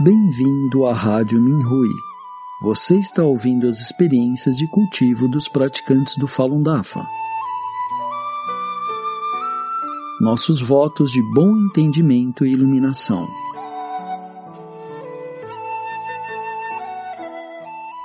Bem-vindo à Rádio Minhui. Você está ouvindo as experiências de cultivo dos praticantes do Falun Dafa. Nossos votos de bom entendimento e iluminação.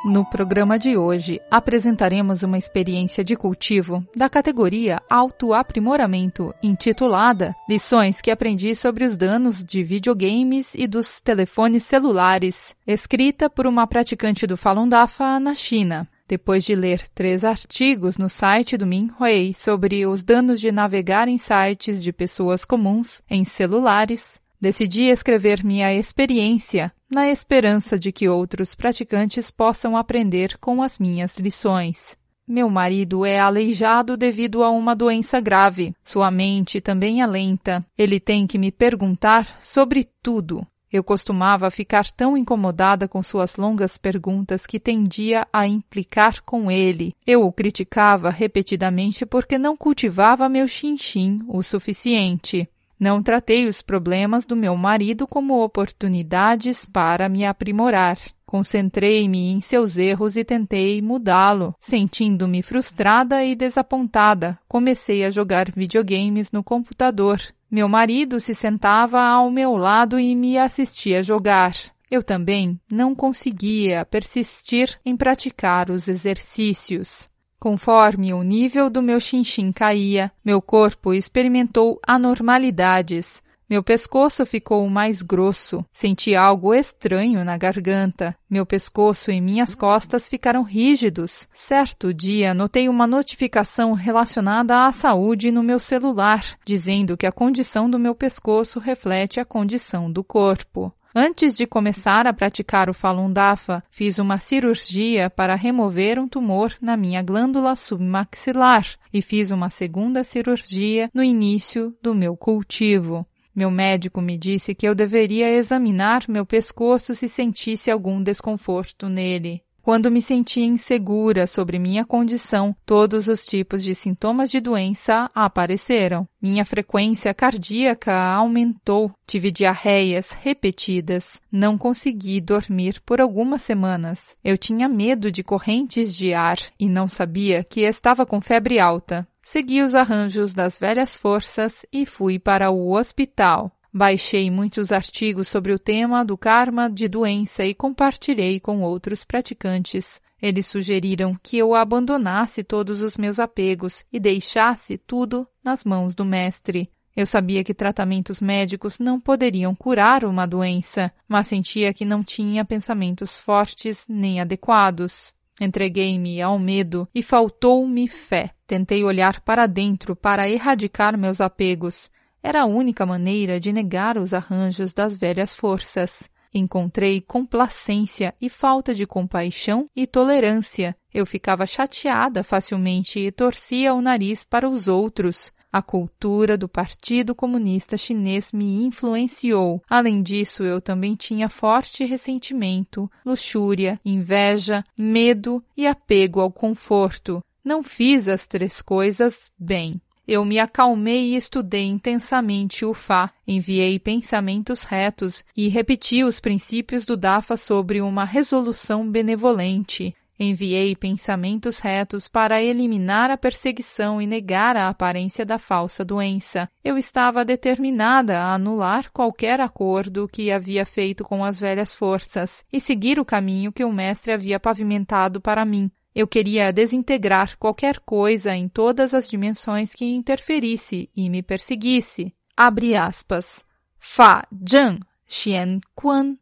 No programa de hoje, apresentaremos uma experiência de cultivo da categoria Autoaprimoramento, intitulada Lições que aprendi sobre os danos de videogames e dos telefones celulares, escrita por uma praticante do Falun Dafa na China. Depois de ler três artigos no site do Minhui sobre os danos de navegar em sites de pessoas comuns em celulares, decidi escrever minha experiência na esperança de que outros praticantes possam aprender com as minhas lições. Meu marido é aleijado devido a uma doença grave. Sua mente também é lenta. Ele tem que me perguntar sobre tudo. Eu costumava ficar tão incomodada com suas longas perguntas que tendia a implicar com ele. Eu o criticava repetidamente porque não cultivava meu chinchim o suficiente. Não tratei os problemas do meu marido como oportunidades para me aprimorar. Concentrei-me em seus erros e tentei mudá-lo. Sentindo-me frustrada e desapontada, comecei a jogar videogames no computador. Meu marido se sentava ao meu lado e me assistia jogar. Eu também não conseguia persistir em praticar os exercícios. Conforme o nível do meu chinchim caía, meu corpo experimentou anormalidades. Meu pescoço ficou mais grosso. Senti algo estranho na garganta. Meu pescoço e minhas costas ficaram rígidos. Certo dia, notei uma notificação relacionada à saúde no meu celular, dizendo que a condição do meu pescoço reflete a condição do corpo. Antes de começar a praticar o Falun Dafa, fiz uma cirurgia para remover um tumor na minha glândula submaxilar e fiz uma segunda cirurgia no início do meu cultivo. Meu médico me disse que eu deveria examinar meu pescoço se sentisse algum desconforto nele. Quando me senti insegura sobre minha condição, todos os tipos de sintomas de doença apareceram. Minha frequência cardíaca aumentou, tive diarreias repetidas, não consegui dormir por algumas semanas. Eu tinha medo de correntes de ar e não sabia que estava com febre alta. Segui os arranjos das velhas forças e fui para o hospital. Baixei muitos artigos sobre o tema do karma de doença e compartilhei com outros praticantes. Eles sugeriram que eu abandonasse todos os meus apegos e deixasse tudo nas mãos do mestre. Eu sabia que tratamentos médicos não poderiam curar uma doença, mas sentia que não tinha pensamentos fortes nem adequados. Entreguei-me ao medo e faltou-me fé. Tentei olhar para dentro para erradicar meus apegos. Era a única maneira de negar os arranjos das velhas forças. Encontrei complacência e falta de compaixão e tolerância. Eu ficava chateada facilmente e torcia o nariz para os outros. A cultura do Partido Comunista Chinês me influenciou. Além disso, eu também tinha forte ressentimento, luxúria, inveja, medo e apego ao conforto. Não fiz as três coisas bem. Eu me acalmei e estudei intensamente o Fá, enviei pensamentos retos e repeti os princípios do Dafa sobre uma resolução benevolente. Enviei pensamentos retos para eliminar a perseguição e negar a aparência da falsa doença. Eu estava determinada a anular qualquer acordo que havia feito com as velhas forças e seguir o caminho que o mestre havia pavimentado para mim. Eu queria desintegrar qualquer coisa em todas as dimensões que interferisse e me perseguisse. Abre aspas. Fa zheng xian quan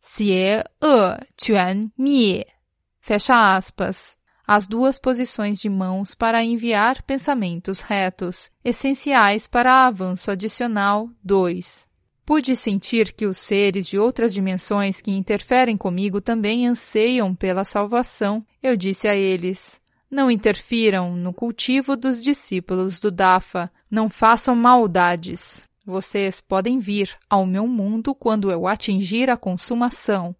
xie e quan mie. Fecha aspas. as duas posições de mãos para enviar pensamentos retos, essenciais para avanço adicional 2. Pude sentir que os seres de outras dimensões que interferem comigo também anseiam pela salvação. Eu disse a eles: Não interfiram no cultivo dos discípulos do Dafa, não façam maldades. Vocês podem vir ao meu mundo quando eu atingir a consumação.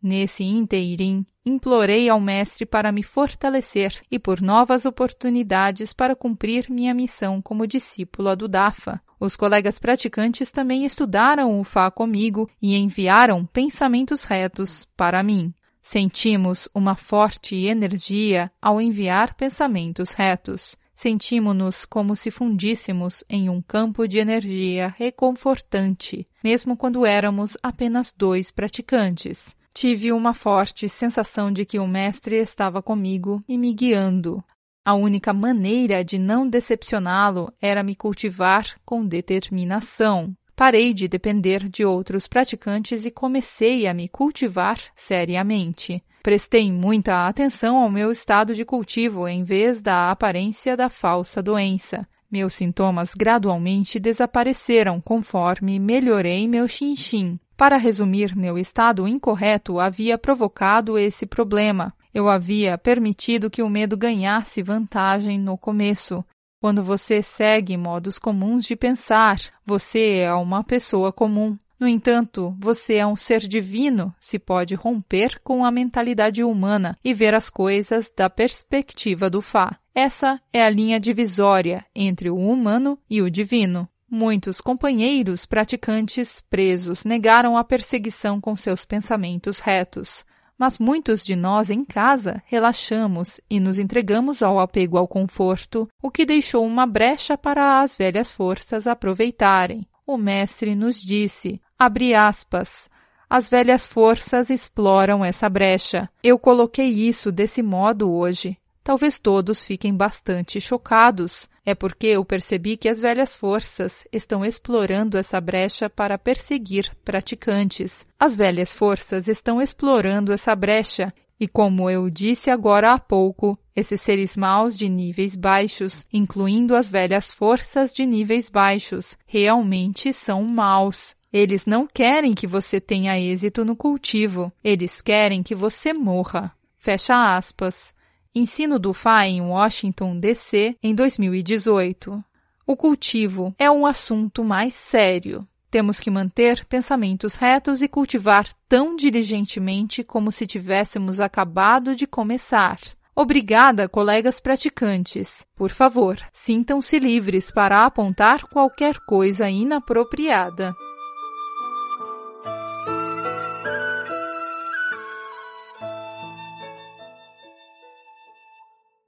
Nesse inteirim, implorei ao Mestre para me fortalecer e por novas oportunidades para cumprir minha missão como discípula do Dafa. Os colegas praticantes também estudaram o Fá comigo e enviaram pensamentos retos para mim. Sentimos uma forte energia ao enviar pensamentos retos. Sentimos-nos como se fundíssemos em um campo de energia reconfortante, mesmo quando éramos apenas dois praticantes. Tive uma forte sensação de que o Mestre estava comigo e me guiando. A única maneira de não decepcioná-lo era me cultivar com determinação. Parei de depender de outros praticantes e comecei a me cultivar seriamente. Prestei muita atenção ao meu estado de cultivo em vez da aparência da falsa doença. Meus sintomas gradualmente desapareceram conforme melhorei meu xinxim. Para resumir, meu estado incorreto havia provocado esse problema. Eu havia permitido que o medo ganhasse vantagem no começo. Quando você segue modos comuns de pensar, você é uma pessoa comum. No entanto, você é um ser divino, se pode romper com a mentalidade humana e ver as coisas da perspectiva do Fá. Essa é a linha divisória entre o humano e o divino. Muitos companheiros praticantes presos negaram a perseguição com seus pensamentos retos, mas muitos de nós em casa relaxamos e nos entregamos ao apego ao conforto, o que deixou uma brecha para as velhas forças aproveitarem. O mestre nos disse, abre aspas, as velhas forças exploram essa brecha. Eu coloquei isso desse modo hoje. Talvez todos fiquem bastante chocados, é porque eu percebi que as velhas forças estão explorando essa brecha para perseguir praticantes. As velhas forças estão explorando essa brecha e como eu disse agora há pouco, esses seres maus de níveis baixos, incluindo as velhas forças de níveis baixos, realmente são maus. Eles não querem que você tenha êxito no cultivo, eles querem que você morra. Fecha aspas. Ensino do FA em Washington, D.C., em 2018. O cultivo é um assunto mais sério. Temos que manter pensamentos retos e cultivar tão diligentemente como se tivéssemos acabado de começar. Obrigada, colegas praticantes. Por favor, sintam-se livres para apontar qualquer coisa inapropriada.